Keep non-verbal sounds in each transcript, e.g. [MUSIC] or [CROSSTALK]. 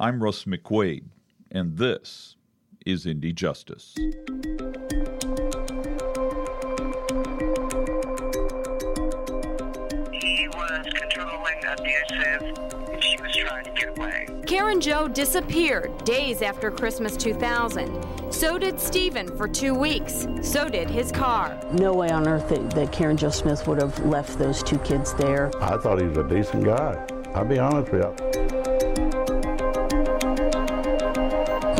I'm Russ McQuaid, and this is Indy Justice. He was controlling, abusive, and she was trying to get away. Karen Jo disappeared days after Christmas 2000. So did Stephen for two weeks. So did his car. No way on earth that, that Karen Jo Smith would have left those two kids there. I thought he was a decent guy. I'll be honest with you.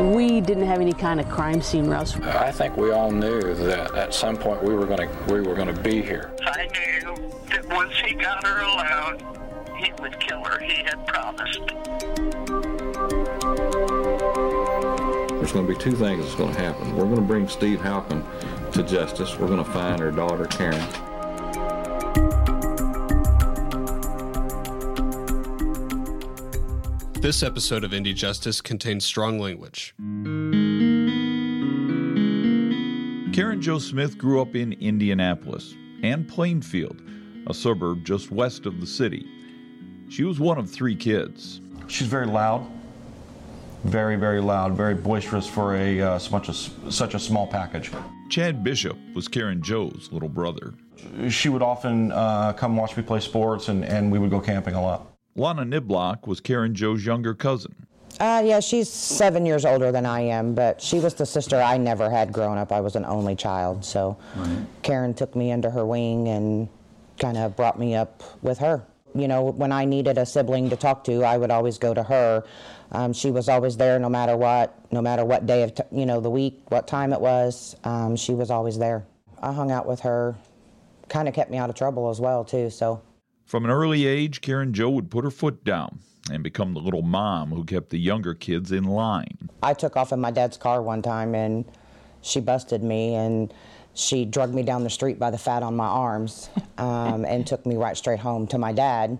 We didn't have any kind of crime scene, Russ. I think we all knew that at some point we were going to we were going to be here. I knew that once he got her alone, he would kill her. He had promised. There's going to be two things that's going to happen. We're going to bring Steve Holcomb to justice. We're going to find her daughter, Karen. This episode of Indy Justice contains strong language. Karen Jo Smith grew up in Indianapolis and Plainfield, a suburb just west of the city. She was one of three kids. She's very loud, very, very loud, very boisterous for a uh, such a such a small package. Chad Bishop was Karen Jo's little brother. She would often uh, come watch me play sports, and, and we would go camping a lot. Lana Niblock was Karen Jo's younger cousin. Uh, yeah, she's seven years older than I am, but she was the sister I never had growing up. I was an only child, so Karen took me under her wing and kind of brought me up with her. You know, when I needed a sibling to talk to, I would always go to her. Um, she was always there, no matter what, no matter what day of t- you know the week, what time it was. Um, she was always there. I hung out with her, kind of kept me out of trouble as well too. So From an early age, Karen Jo would put her foot down and become the little mom who kept the younger kids in line. I took off in my dad's car one time and she busted me and she drugged me down the street by the fat on my arms [LAUGHS] um, and took me right straight home to my dad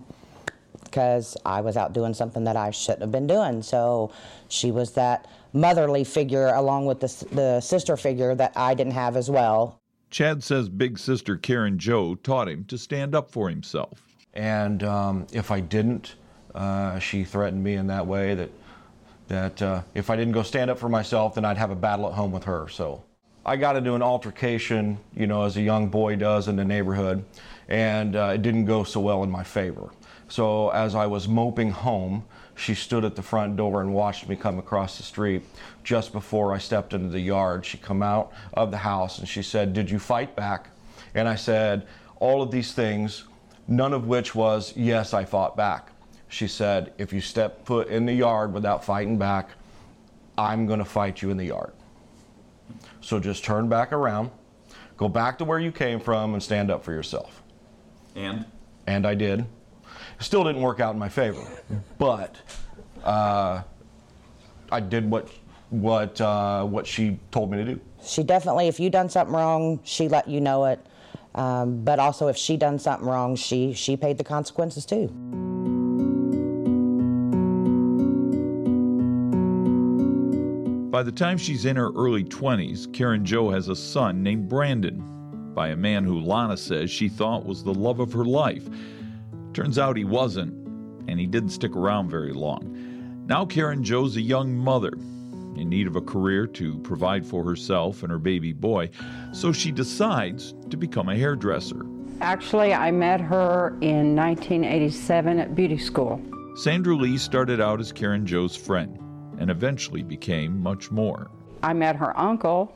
because I was out doing something that I shouldn't have been doing. So she was that motherly figure along with the, the sister figure that I didn't have as well. Chad says big sister Karen Jo taught him to stand up for himself. And um, if I didn't, uh, she threatened me in that way that that uh, if I didn't go stand up for myself, then I'd have a battle at home with her. So I got into an altercation, you know, as a young boy does in the neighborhood, and uh, it didn't go so well in my favor. So as I was moping home, she stood at the front door and watched me come across the street. Just before I stepped into the yard, she come out of the house and she said, "Did you fight back?" And I said, "All of these things, none of which was yes, I fought back." She said, "If you step foot in the yard without fighting back, I'm going to fight you in the yard." So just turn back around, go back to where you came from, and stand up for yourself. And? And I did. Still didn't work out in my favor, but uh, I did what what uh, what she told me to do. She definitely, if you done something wrong, she let you know it. Um, but also, if she done something wrong, she she paid the consequences too. By the time she's in her early 20s, Karen Jo has a son named Brandon by a man who Lana says she thought was the love of her life. Turns out he wasn't, and he didn't stick around very long. Now Karen Jo's a young mother in need of a career to provide for herself and her baby boy, so she decides to become a hairdresser. Actually, I met her in 1987 at beauty school. Sandra Lee started out as Karen Jo's friend and eventually became much more. I met her uncle,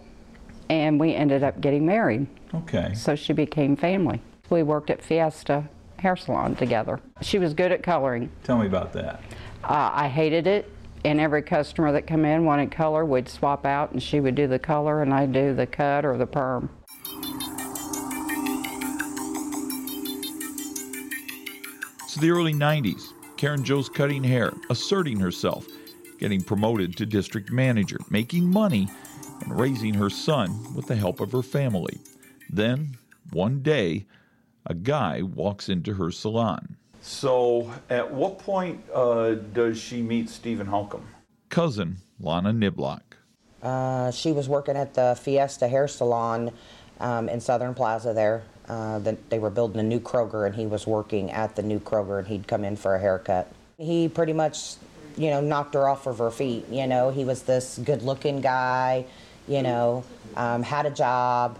and we ended up getting married. Okay. So she became family. We worked at Fiesta Hair Salon together. She was good at coloring. Tell me about that. Uh, I hated it, and every customer that come in wanted color. We'd swap out, and she would do the color, and I'd do the cut or the perm. It's the early 90s. Karen Jo's cutting hair, asserting herself, getting promoted to district manager, making money, and raising her son with the help of her family. Then, one day, a guy walks into her salon. So, at what point uh, does she meet Stephen Holcomb? Cousin Lana Niblock. Uh, she was working at the Fiesta Hair Salon um, in Southern Plaza there. Uh, the, they were building a new Kroger, and he was working at the new Kroger, and he'd come in for a haircut. He pretty much you know, knocked her off of her feet. You know, he was this good-looking guy. You know, um, had a job.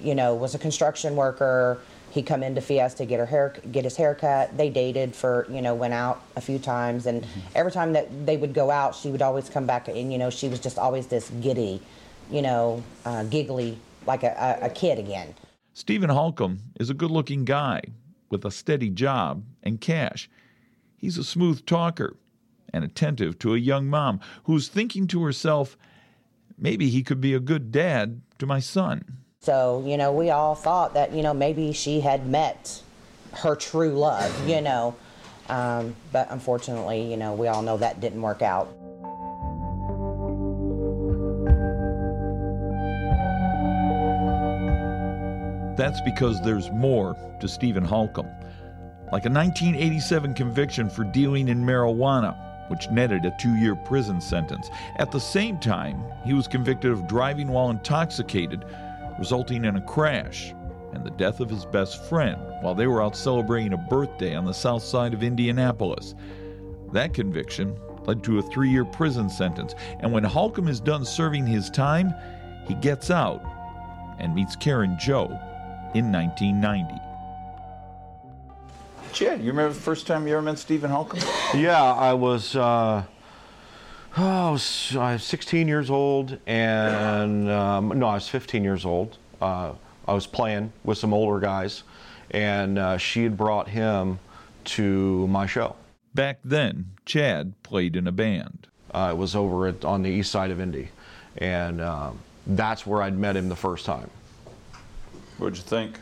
You know, was a construction worker. He come into Fiesta get her hair, get his hair cut. They dated for, you know, went out a few times, and every time that they would go out, she would always come back, and you know, she was just always this giddy, you know, uh, giggly, like a, a, a kid again. Stephen Holcomb is a good looking guy with a steady job and cash. He's a smooth talker and attentive to a young mom who's thinking to herself, maybe he could be a good dad to my son. So, you know, we all thought that, you know, maybe she had met her true love, you know. Um, but unfortunately, you know, we all know that didn't work out. That's because there's more to Stephen Holcomb. Like a 1987 conviction for dealing in marijuana, which netted a two year prison sentence. At the same time, he was convicted of driving while intoxicated, resulting in a crash and the death of his best friend while they were out celebrating a birthday on the south side of Indianapolis. That conviction led to a three year prison sentence, and when Holcomb is done serving his time, he gets out and meets Karen Jo in 1990. Chad, you remember the first time you ever met Stephen Holcomb? Yeah, I was, uh, oh, I was, I was 16 years old, and um, no, I was 15 years old. Uh, I was playing with some older guys, and uh, she had brought him to my show. Back then, Chad played in a band. Uh, it was over at, on the east side of Indy, and um, that's where I'd met him the first time. What'd you think?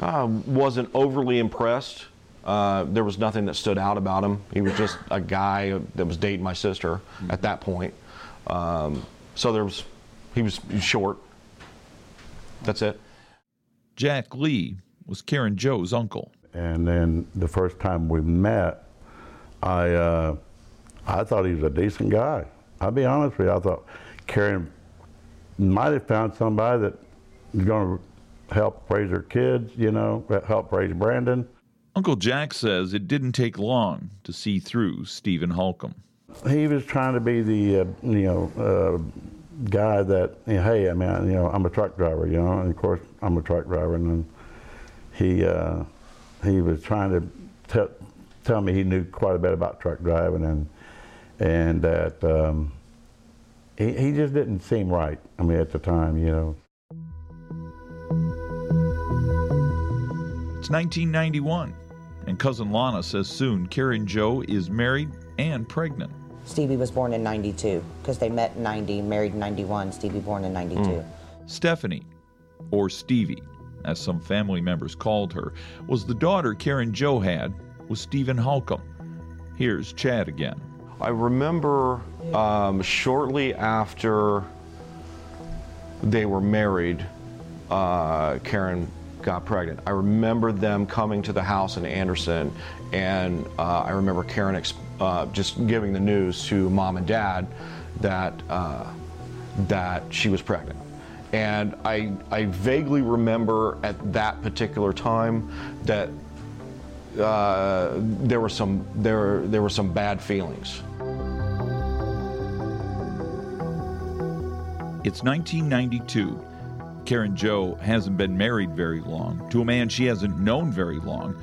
I wasn't overly impressed. Uh, there was nothing that stood out about him. He was just a guy that was dating my sister at that point. Um, so there was, he was short. That's it. Jack Lee was Karen Jo's uncle. And then the first time we met, I uh, I thought he was a decent guy. I'll be honest with you. I thought Karen might have found somebody that was going to help raise her kids, you know, help raise Brandon. Uncle Jack says it didn't take long to see through Stephen Holcomb. He was trying to be the, uh, you know, uh, guy that, you know, hey, I mean, you know, I'm a truck driver, you know, and of course I'm a truck driver, and then he uh, he was trying to tell tell me he knew quite a bit about truck driving, and and that um, he he just didn't seem right. I mean, at the time, you know. It's 1991, and cousin Lana says soon Karen Jo is married and pregnant. Stevie was born in 92 because they met in 90, married in 91. Stevie born in 92. Stephanie, or Stevie, as some family members called her, was the daughter Karen Jo had with Stephen Holcomb. Here's Chad again. I remember um, shortly after they were married, uh, Karen got pregnant. I remember them coming to the house in Anderson, and uh, I remember Karen ex- uh, just giving the news to mom and dad that uh, that she was pregnant. And I, I vaguely remember at that particular time that uh, there were some there there were some bad feelings. It's 1992. Karen Jo hasn't been married very long to a man she hasn't known very long,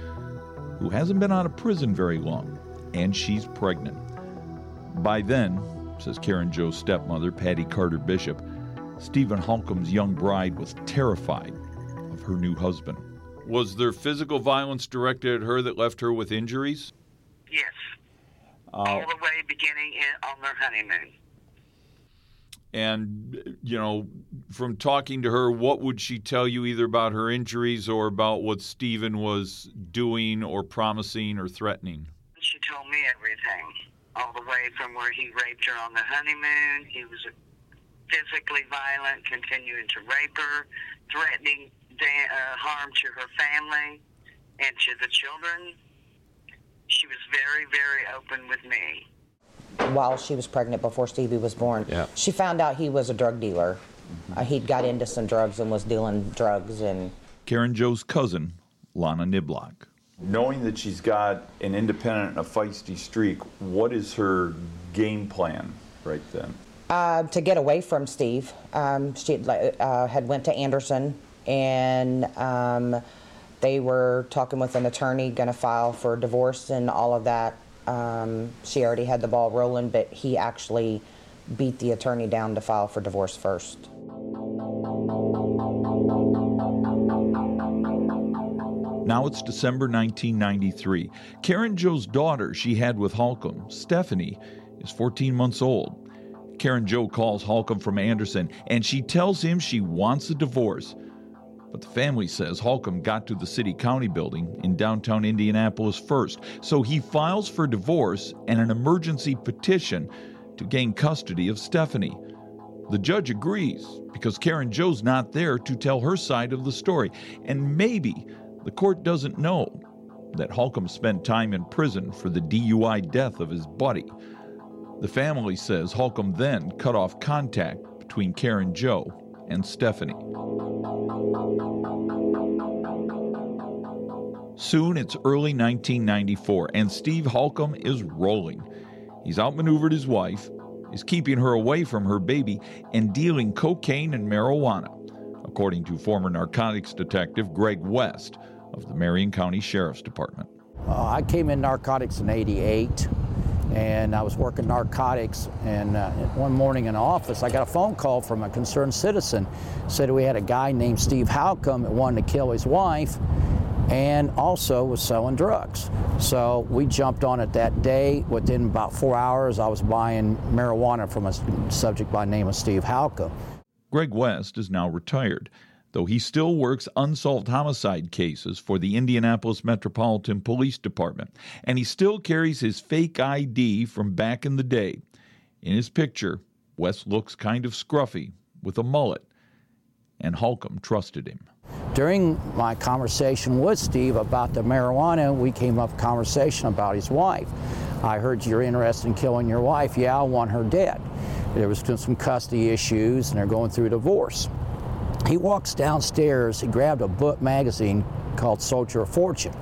who hasn't been out of prison very long, and she's pregnant. By then, says Karen Jo's stepmother, Patty Carter Bishop, Stephen Holcomb's young bride was terrified of her new husband. Was there physical violence directed at her that left her with injuries? Yes. Uh, All the way beginning in, on their honeymoon. And, you know, from talking to her, what would she tell you either about her injuries or about what Stephen was doing or promising or threatening? She told me everything. All the way from where he raped her on the honeymoon. He was physically violent, continuing to rape her, threatening da- uh, harm to her family and to the children. She was very, very open with me. While she was pregnant before Stevie was born, Yeah. she found out he was a drug dealer. Uh, he'd got into some drugs and was dealing drugs and Karen Jo's cousin, Lana Niblock. Knowing that she's got an independent and a feisty streak, what is her game plan right then? Uh, to get away from Steve, um, she uh, had went to Anderson, and um, they were talking with an attorney, going to file for divorce and all of that. Um, she already had the ball rolling, but he actually beat the attorney down to file for divorce first. Now it's December 1993. Karen Jo's daughter she had with Holcomb, Stephanie, is 14 months old. Karen Jo calls Holcomb from Anderson and she tells him she wants a divorce. But the family says Holcomb got to the city county building in downtown Indianapolis first, so he files for divorce and an emergency petition to gain custody of Stephanie. The judge agrees because Karen Jo's not there to tell her side of the story, and maybe the court doesn't know that Holcomb spent time in prison for the DUI death of his buddy. The family says Holcomb then cut off contact between Karen Jo and Stephanie. Soon it's early 1994, and Steve Holcomb is rolling. He's outmaneuvered his wife, is keeping her away from her baby, and dealing cocaine and marijuana, according to former narcotics detective Greg West of the Marion County Sheriff's Department. Uh, I came in narcotics in 88 and I was working narcotics. And uh, one morning in the office, I got a phone call from a concerned citizen. Said we had a guy named Steve Holcomb that wanted to kill his wife and also was selling drugs. So we jumped on it that day. Within about four hours, I was buying marijuana from a subject by the name of Steve Holcomb. Greg West is now retired, though he still works unsolved homicide cases for the Indianapolis Metropolitan Police Department, and he still carries his fake ID from back in the day. In his picture, West looks kind of scruffy with a mullet, and Holcomb trusted him. During my conversation with Steve about the marijuana, we came up conversation about his wife. I heard you're interested in killing your wife. Yeah, I want her dead. There was some custody issues, and they're going through a divorce. He walks downstairs. He grabbed a book magazine called Soldier of Fortune,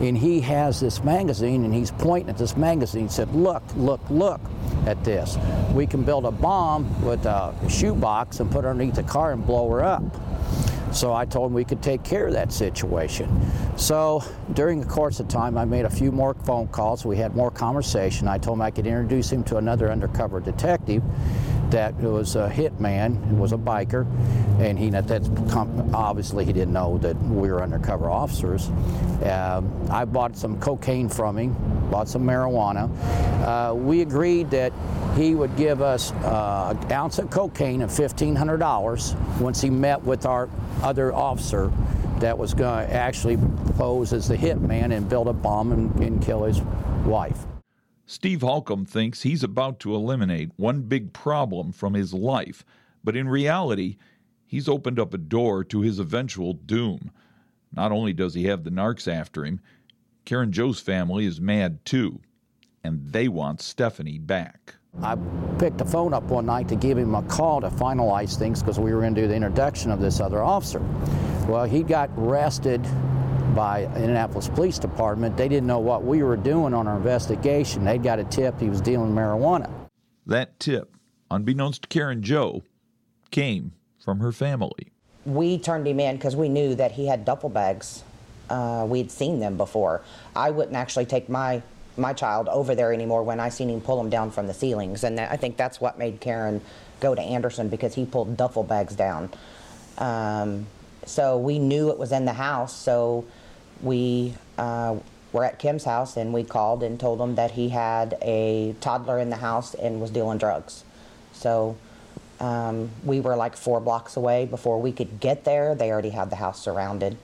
and he has this magazine, and he's pointing at this magazine. He said, "Look, look, look at this. We can build a bomb with a shoebox and put it underneath the car and blow her up." So I told him we could take care of that situation. So during the course of time, I made a few more phone calls. We had more conversation. I told him I could introduce him to another undercover detective that was a hitman, who was a biker, and he that's obviously he didn't know that we were undercover officers. Um, I bought some cocaine from him, bought some marijuana. Uh, we agreed that he would give us uh, an ounce of cocaine and $1,500 once he met with our other officer that was going to actually pose as the hitman and build a bomb and, and kill his wife. Steve Holcomb thinks he's about to eliminate one big problem from his life, but in reality, he's opened up a door to his eventual doom. Not only does he have the narcs after him, Karen Jo's family is mad too, and they want Stephanie back. I picked the phone up one night to give him a call to finalize things because we were going to do the introduction of this other officer. Well, he got arrested by Indianapolis Police Department. They didn't know what we were doing on our investigation. They'd got a tip he was dealing marijuana. That tip, unbeknownst to Karen Jo, came from her family. We turned him in because we knew that he had duffel bags. Uh, we'd seen them before. I wouldn't actually take my my child over there anymore when I seen him pull them down from the ceilings, and that, I think that's what made Karen go to Anderson because he pulled duffel bags down. Um, so we knew it was in the house. So we uh, were at Kim's house and we called and told him that he had a toddler in the house and was dealing drugs. So um, we were like four blocks away. Before we could get there, they already had the house surrounded.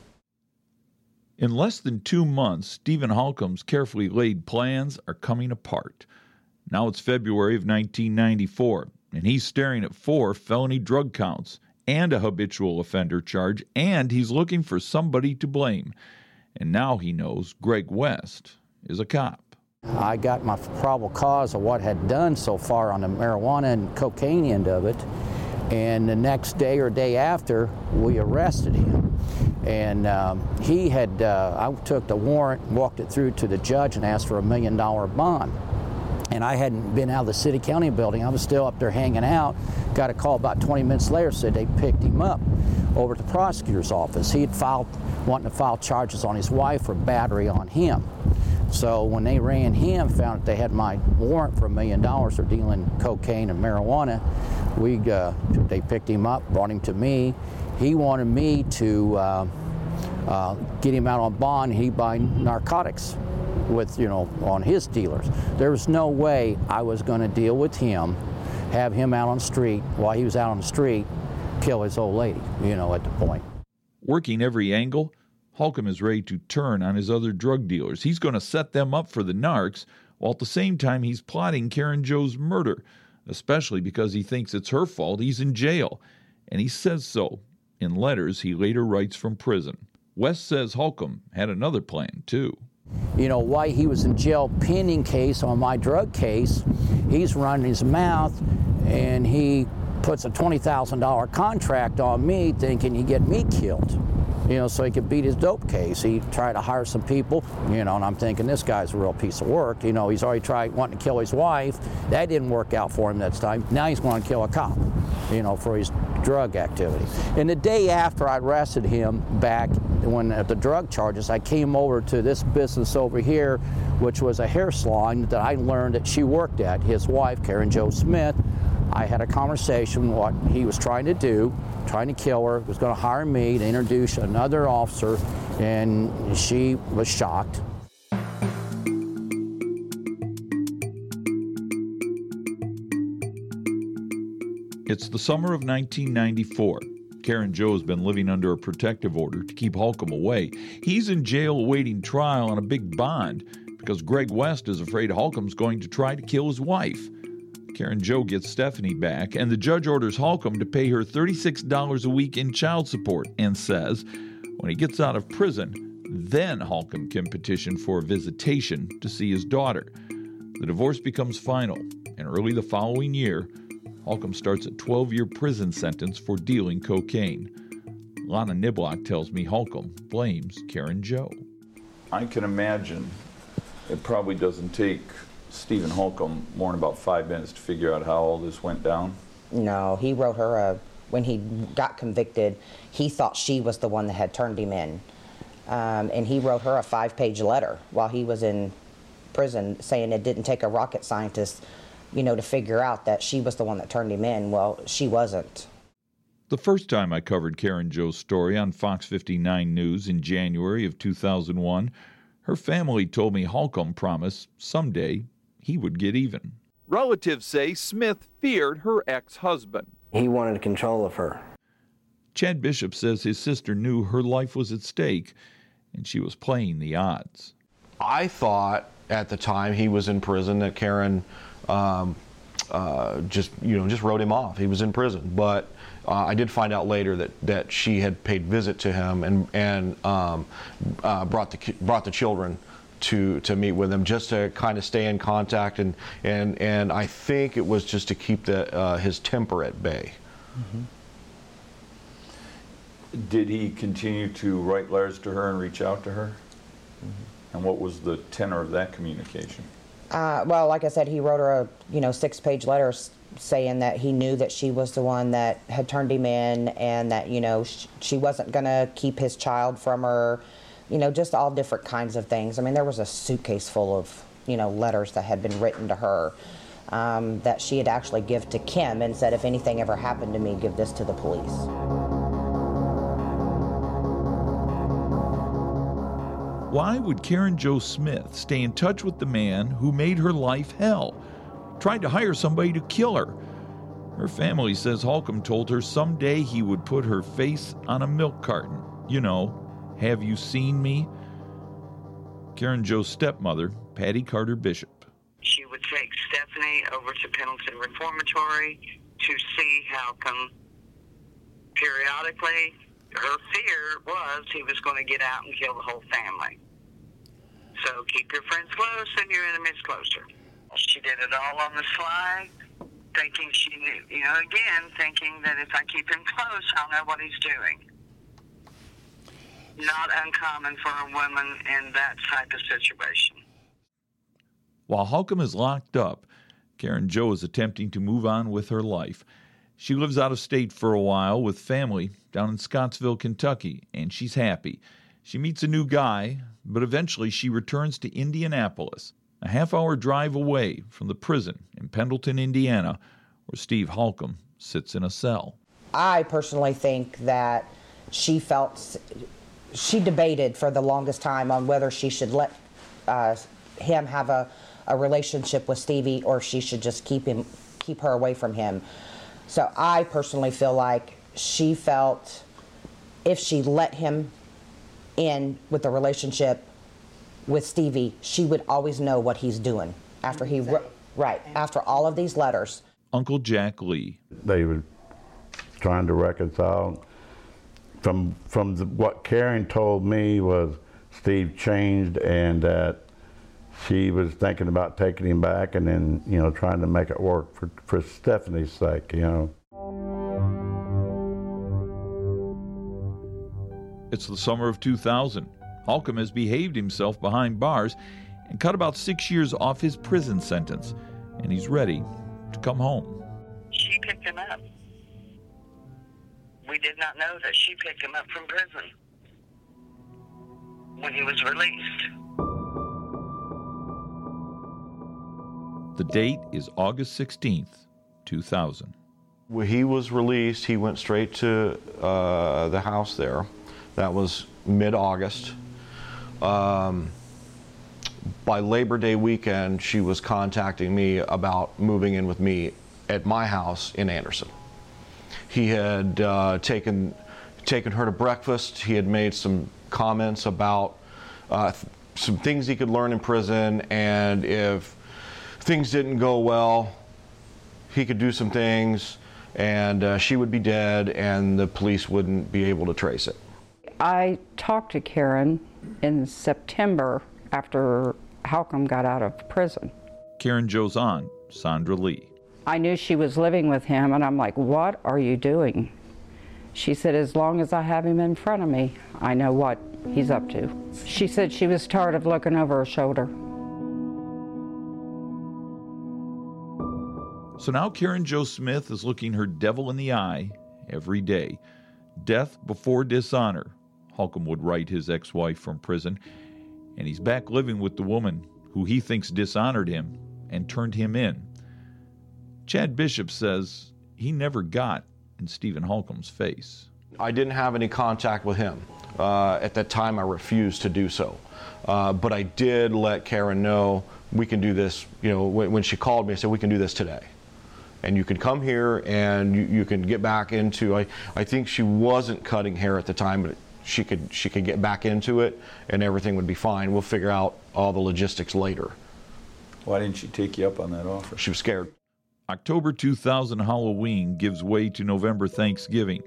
In less than two months, Stephen Holcomb's carefully laid plans are coming apart. Now it's February of 1994, and he's staring at four felony drug counts and a habitual offender charge, and he's looking for somebody to blame. And now he knows Greg West is a cop. I got my probable cause of what had done so far on the marijuana and cocaine end of it. And the next day or day after, we arrested him. And um, he had, uh, I took the warrant, walked it through to the judge, and asked for a million dollar bond. And I hadn't been out of the city county building. I was still up there hanging out. Got a call about 20 minutes later, said they picked him up over at the prosecutor's office. He had filed, wanting to file charges on his wife for battery on him. So when they ran him, found that they had my warrant for a million dollars for dealing cocaine and marijuana. We, uh, they picked him up, brought him to me. He wanted me to uh, uh, get him out on bond. He buy narcotics with, you know, on his dealers. There was no way I was going to deal with him, have him out on the street while he was out on the street, kill his old lady, you know, at the point. Working every angle, Holcomb is ready to turn on his other drug dealers. He's going to set them up for the narcs, while at the same time he's plotting Karen Jo's murder, especially because he thinks it's her fault he's in jail. And he says so in letters he later writes from prison. West says Holcomb had another plan, too. You know, why he was in jail pending case on my drug case, he's running his mouth and he puts a $20,000 contract on me thinking he get me killed you know, so he could beat his dope case. He tried to hire some people, you know, and I'm thinking this guy's a real piece of work. You know, he's already tried wanting to kill his wife. That didn't work out for him that time. Now he's going to kill a cop, you know, for his drug activity. And the day after I arrested him back when at the drug charges, I came over to this business over here, which was a hair salon that I learned that she worked at. His wife, Karen Jo Smith, I had a conversation what he was trying to do, trying to kill her, was going to hire me to introduce another officer, and she was shocked. It's the summer of 1994. Karen Jo has been living under a protective order to keep Holcomb away. He's in jail awaiting trial on a big bond because Greg West is afraid Holcomb's going to try to kill his wife. Karen Jo gets Stephanie back, and the judge orders Holcomb to pay her $36 a week in child support and says when he gets out of prison, then Holcomb can petition for a visitation to see his daughter. The divorce becomes final, and early the following year, Holcomb starts a 12 year prison sentence for dealing cocaine. Lana Niblock tells me Holcomb blames Karen Jo. I can imagine it probably doesn't take Stephen Holcomb more than about five minutes to figure out how all this went down? No, he wrote her a, when he got convicted, he thought she was the one that had turned him in. Um, and he wrote her a five page letter while he was in prison saying it didn't take a rocket scientist, you know, to figure out that she was the one that turned him in. Well, she wasn't. The first time I covered Karen Jo's story on Fox 59 News in January of 2001, her family told me Holcomb promised someday he would get even. Relatives say Smith feared her ex husband. He wanted control of her. Chad Bishop says his sister knew her life was at stake and she was playing the odds. I thought at the time he was in prison that Karen um, uh, just you know just wrote him off. He was in prison, but uh, I did find out later that, that she had paid visit to him and and um, uh, brought the brought the children to to meet with him just to kind of stay in contact and and and I think it was just to keep the uh, his temper at bay. Mm-hmm. Did he continue to write letters to her and reach out to her? Mm-hmm. And what was the tenor of that communication? Uh, well, like I said, he wrote her a you know six page letter saying that he knew that she was the one that had turned him in and that you know sh- she wasn't going to keep his child from her you know, just all different kinds of things. I mean, there was a suitcase full of, you know, letters that had been written to her um, that she had actually give to Kim and said, if anything ever happened to me, give this to the police. Why would Karen Jo Smith stay in touch with the man who made her life hell? Tried to hire somebody to kill her. Her family says Holcomb told her someday he would put her face on a milk carton. You know, have You Seen Me? Karen Jo's stepmother, Patty Carter Bishop. She would take Stephanie over to Pendleton Reformatory to see Holcomb periodically. Her fear was he was going to get out and kill the whole family. So keep your friends close and your enemies closer. She did it all on the sly, thinking she knew, you know, again, thinking that if I keep him close, I'll know what he's doing. not uncommon for a woman in that type of situation. While Holcomb is locked up, Karen Jo is attempting to move on with her life. She lives out of state for a while with family down in Scottsville, Kentucky, and she's happy. She meets a new guy, but eventually she returns to Indianapolis, a half hour drive away from the prison in Pendleton, Indiana, where Steve Holcomb sits in a cell. I personally think that she felt she debated for the longest time on whether she should let uh, him have a, a relationship with Stevie or she should just keep him keep her away from him. So I personally feel like she felt if she let him in with the relationship with Stevie, she would always know what he's doing after he wrote right after all of these letters. Uncle Jack Lee. They were trying to reconcile. From from the, what Karen told me was Steve changed and that she was thinking about taking him back and then you know trying to make it work for for Stephanie's sake, you know. It's the summer of 2000. Holcomb has behaved himself behind bars and cut about six years off his prison sentence, and he's ready to come home. She picked him up. We did not know that she picked him up from prison when he was released. The date is August 16th, 2000. When he was released, he went straight to uh, the house there. That was mid August. Um, by Labor Day weekend, she was contacting me about moving in with me at my house in Anderson. He had uh, taken taken her to breakfast. He had made some comments about uh, th- some things he could learn in prison, and if things didn't go well, he could do some things, and uh, she would be dead, and the police wouldn't be able to trace it. I talked to Karen in September after Holcomb got out of prison. Karen Jo's aunt, Sandra Lee. I knew she was living with him, and I'm like, What are you doing? She said, As long as I have him in front of me, I know what he's up to. She said she was tired of looking over her shoulder. So now Karen Jo Smith is looking her devil in the eye every day. Death before dishonor, Holcomb would write his ex wife from prison, and he's back living with the woman who he thinks dishonored him and turned him in. Chad Bishop says he never got in Stephen Holcomb's face. I didn't have any contact with him. Uh, at that time, I refused to do so. Uh, but I did let Karen know we can do this. You know, when, when, she called me, I said we can do this today, and you can come here and you, you can get back into. I, I think she wasn't cutting hair at the time, but she could she could get back into it, and everything would be fine. We'll figure out all the logistics later. Why didn't she take you up on that offer? She was scared. October 2000 Halloween gives way to November Thanksgiving,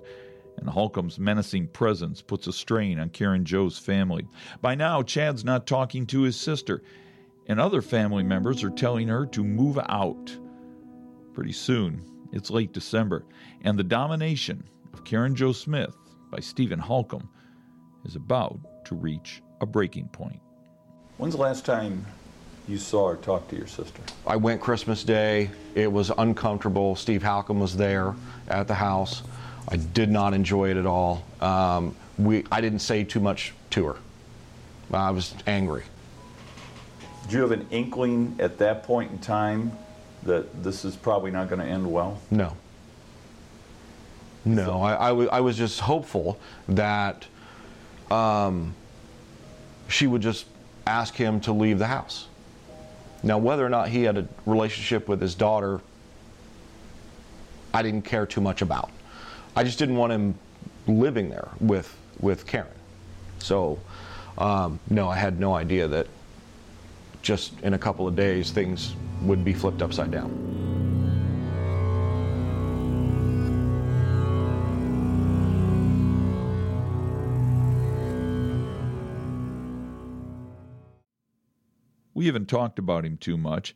and Holcomb's menacing presence puts a strain on Karen Jo's family. By now, Chad's not talking to his sister, and other family members are telling her to move out. Pretty soon, it's late December, and the domination of Karen Jo Smith by Stephen Holcomb is about to reach a breaking point. When's the last time you saw or talked to your sister? I went Christmas Day. It was uncomfortable. Steve Holcomb was there at the house. I did not enjoy it at all. Um, we, I didn't say too much to her. I was angry. Did you have an inkling at that point in time that this is probably not going to end well? No. No, I, I, w- I was just hopeful that um, she would just ask him to leave the house. Now, whether or not he had a relationship with his daughter, I didn't care too much about. I just didn't want him living there with with Karen. So, um, no, I had no idea that just in a couple of days things would be flipped upside down. We haven't talked about him too much,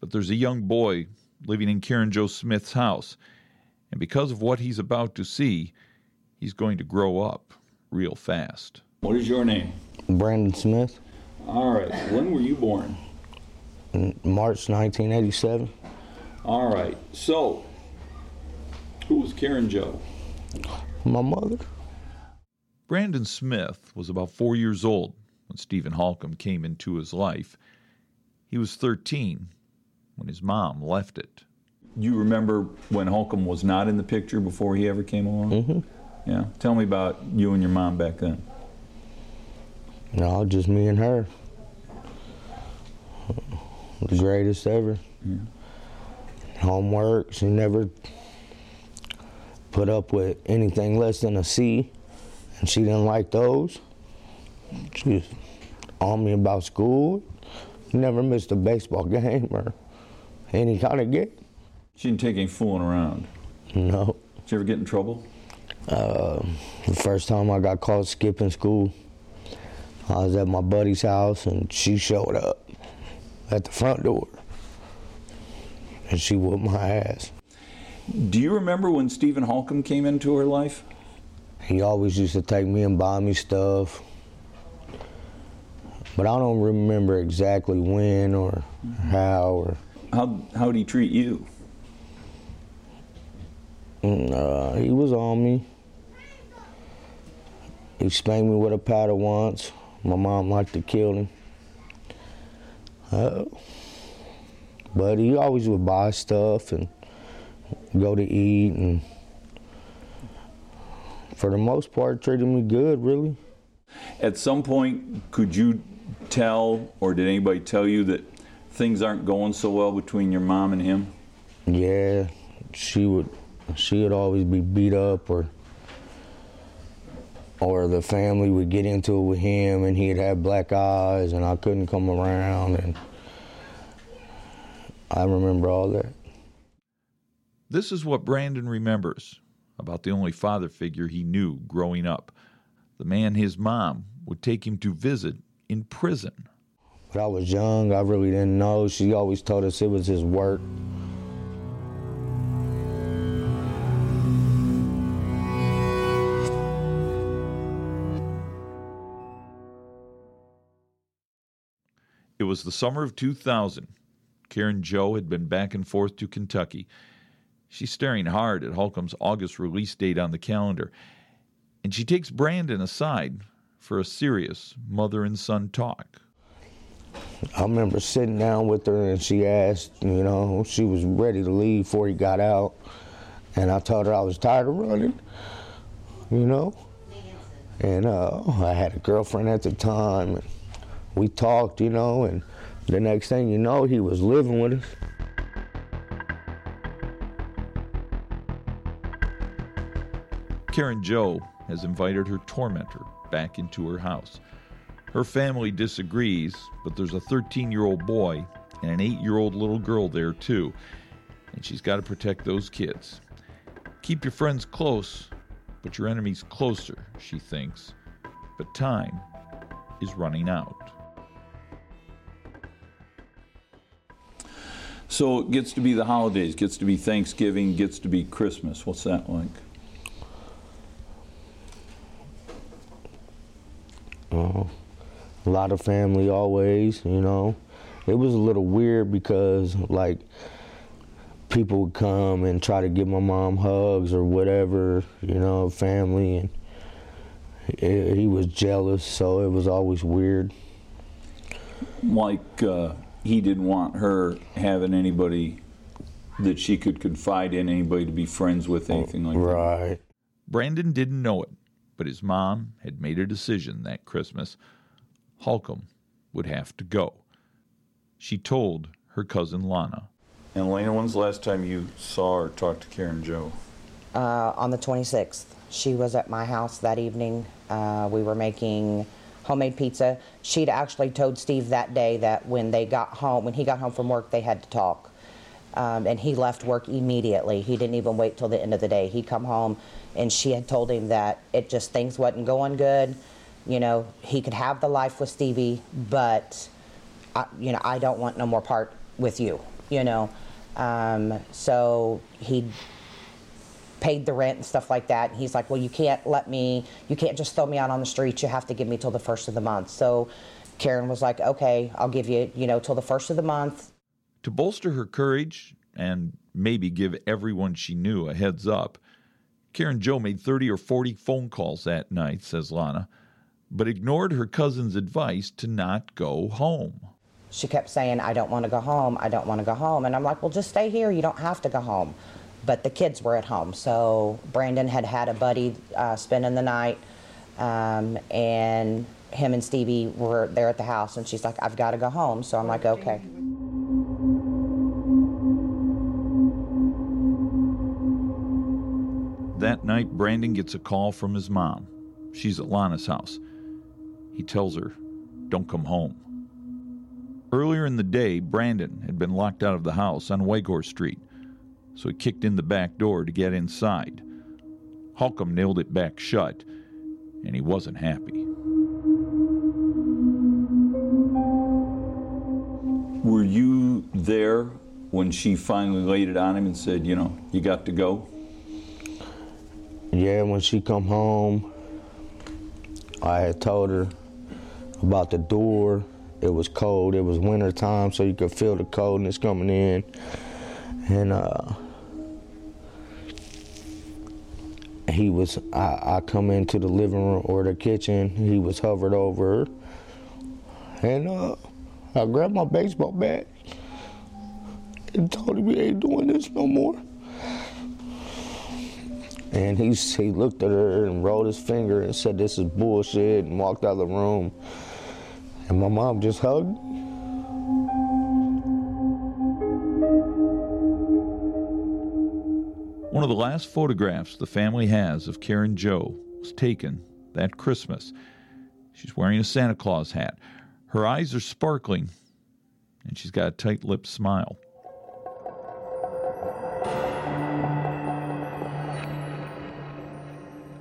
but there's a young boy living in Karen Jo Smith's house, and because of what he's about to see, he's going to grow up real fast. What is your name? Brandon Smith. All right. When were you born? March 1987. All right. So, who was Karen Jo? My mother. Brandon Smith was about four years old when Stephen Holcomb came into his life. He was 13 when his mom left it. You remember when Holcomb was not in the picture before he ever came along? Mm-hmm. Yeah. Tell me about you and your mom back then. No, just me and her. The greatest ever. Yeah. Homework, she never put up with anything less than a C, and she didn't like those. She was on me about school. Never missed a baseball [LAUGHS] game or any kind of game. She didn't take any fooling around. No. Did you ever get in trouble? Uh, the first time I got caught skipping school, I was at my buddy's house and she showed up at the front door. And she whooped my ass. Do you remember when Stephen Holcomb came into her life? He always used to take me and buy me stuff. But I don't remember exactly when or how or. How how did he treat you? Uh, he was on me. He spanked me with a paddle once. My mom liked to kill him. Uh, but he always would buy stuff and go to eat and for the most part treated me good really. At some point, could you tell, or did anybody tell you that things aren't going so well between your mom and him? Yeah, she would. She would always be beat up, or or the family would get into it with him, and he'd have black eyes, and I couldn't come around, and I remember all that. This is what Brandon remembers about the only father figure he knew growing up, the man his mom would take him to visit in prison. But I was young, I really didn't know. She always told us it was his work. Was the summer of 2000. Karen Jo had been back and forth to Kentucky. She's staring hard at Holcomb's August release date on the calendar, and she takes Brandon aside for a serious mother and son talk. I remember sitting down with her and she asked, you know, she was ready to leave before he got out. And I told her I was tired of running, you know. And uh, I had a girlfriend at the time. And we talked, you know, and the next thing you know, he was living with us. Karen Jo has invited her tormentor back into her house. Her family disagrees, but there's a 13 year old boy and an 8 year old little girl there too, and she's got to protect those kids. Keep your friends close, but your enemies closer, she thinks. But time is running out. So it gets to be the holidays, gets to be Thanksgiving, gets to be Christmas. What's that like? Uh, a lot of family always, you know. It was a little weird because, like, people would come and try to give my mom hugs or whatever, you know, family, and he, he was jealous, so it was always weird. Like uh, he didn't want her having anybody that she could confide in, anybody to be friends with, anything like right. that. Brandon didn't know it, but his mom had made a decision that Christmas. Holcomb would have to go. She told her cousin Lana. And Lena, when's the last time you saw or talked to Karen Jo? Uh, on the 26th. She was at my house that evening. Uh, we were making homemade pizza. She'd actually told Steve that day that when they got home, when he got home from work, they had to talk. Um, and he left work immediately. He didn't even wait till the end of the day. He'd come home, and she had told him that it just things wasn't going good. You know, he could have the life with Stevie, but I, you know, I don't want no more part with you. You know, um, so he paid the rent and stuff like that. And he's like, well, you can't let me, you can't just throw me out on the street. You have to give me till the first of the month. So Karen was like, okay, I'll give you, you know, till the first of the month. To bolster her courage and maybe give everyone she knew a heads up, Karen Jo made 30 or 40 phone calls that night, says Lana, but ignored her cousin's advice to not go home. She kept saying, I don't want to go home. I don't want to go home. And I'm like, well, just stay here. You don't have to go home. But the kids were at home. So Brandon had had a buddy uh, spending the night. Um, and him and Stevie were there at the house. And she's like, I've got to go home. So I'm like, okay. That night, Brandon gets a call from his mom. She's at Lana's house. He tells her, Don't come home. Earlier in the day, Brandon had been locked out of the house on Whitehorse Street, so he kicked in the back door to get inside. Holcomb nailed it back shut, and he wasn't happy. Were you there when she finally laid it on him and said, you know, you got to go? Yeah, when she come home, I had told her about the door. It was cold. It was winter time, so you could feel the coldness coming in. And uh, he was, I, I come into the living room or the kitchen. He was hovered over. And uh, I grabbed my baseball bat and told him we ain't doing this no more. And he, he looked at her and rolled his finger and said, This is bullshit, and walked out of the room. And my mom just hugged. One of the last photographs the family has of Karen Jo was taken that Christmas. She's wearing a Santa Claus hat. Her eyes are sparkling, and she's got a tight lipped smile.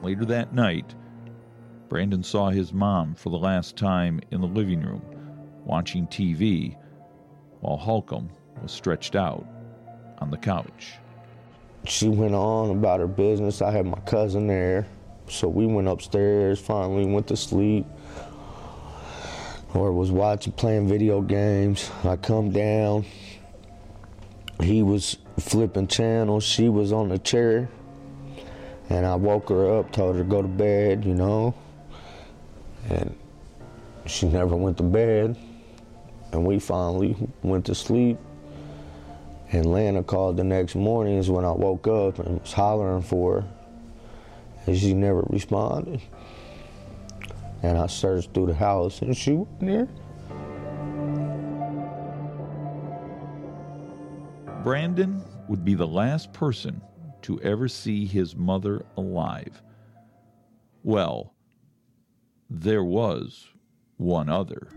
Later that night, Brandon saw his mom for the last time in the living room, watching TV, while Holcomb was stretched out on the couch. She went on about her business. I had my cousin there. So we went upstairs, finally went to sleep. Or was watching, playing video games. I come down. He was flipping channels. She was on the chair. And I woke her up, told her to go to bed, you know. And she never went to bed. And we finally went to sleep. And Lana called the next morning is when I woke up and was hollering for her. And she never responded. And I searched through the house and she wasn't there. Brandon would be the last person to ever see his mother alive. Well, there was one other.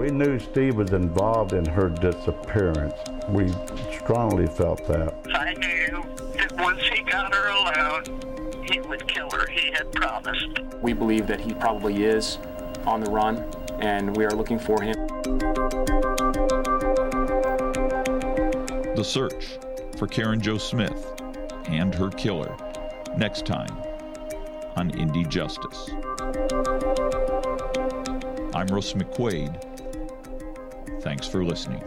We knew Steve was involved in her disappearance. We strongly felt that. I knew that once he got her alone, he would kill her. He had promised. We believe that he probably is on the run, and we are looking for him. The search for Karen Jo Smith and her killer next time on Indy Justice. I'm Russ McQuaid. Thanks for listening.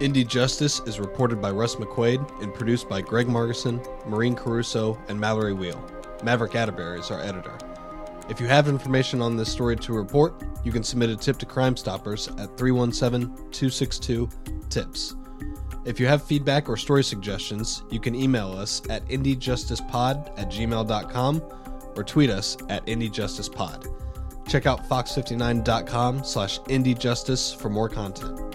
Indy Justice is reported by Russ McQuaid and produced by Greg Margison, Maureen Caruso, and Mallory Wheel. Maverick Atterbury is our editor. If you have information on this story to report, you can submit a tip to Crime Stoppers at 317 262 TIPS. If you have feedback or story suggestions, you can email us at indyjusticepod at gmail.com or tweet us at indyjusticepod. Check out fox59.com slash indyjustice for more content.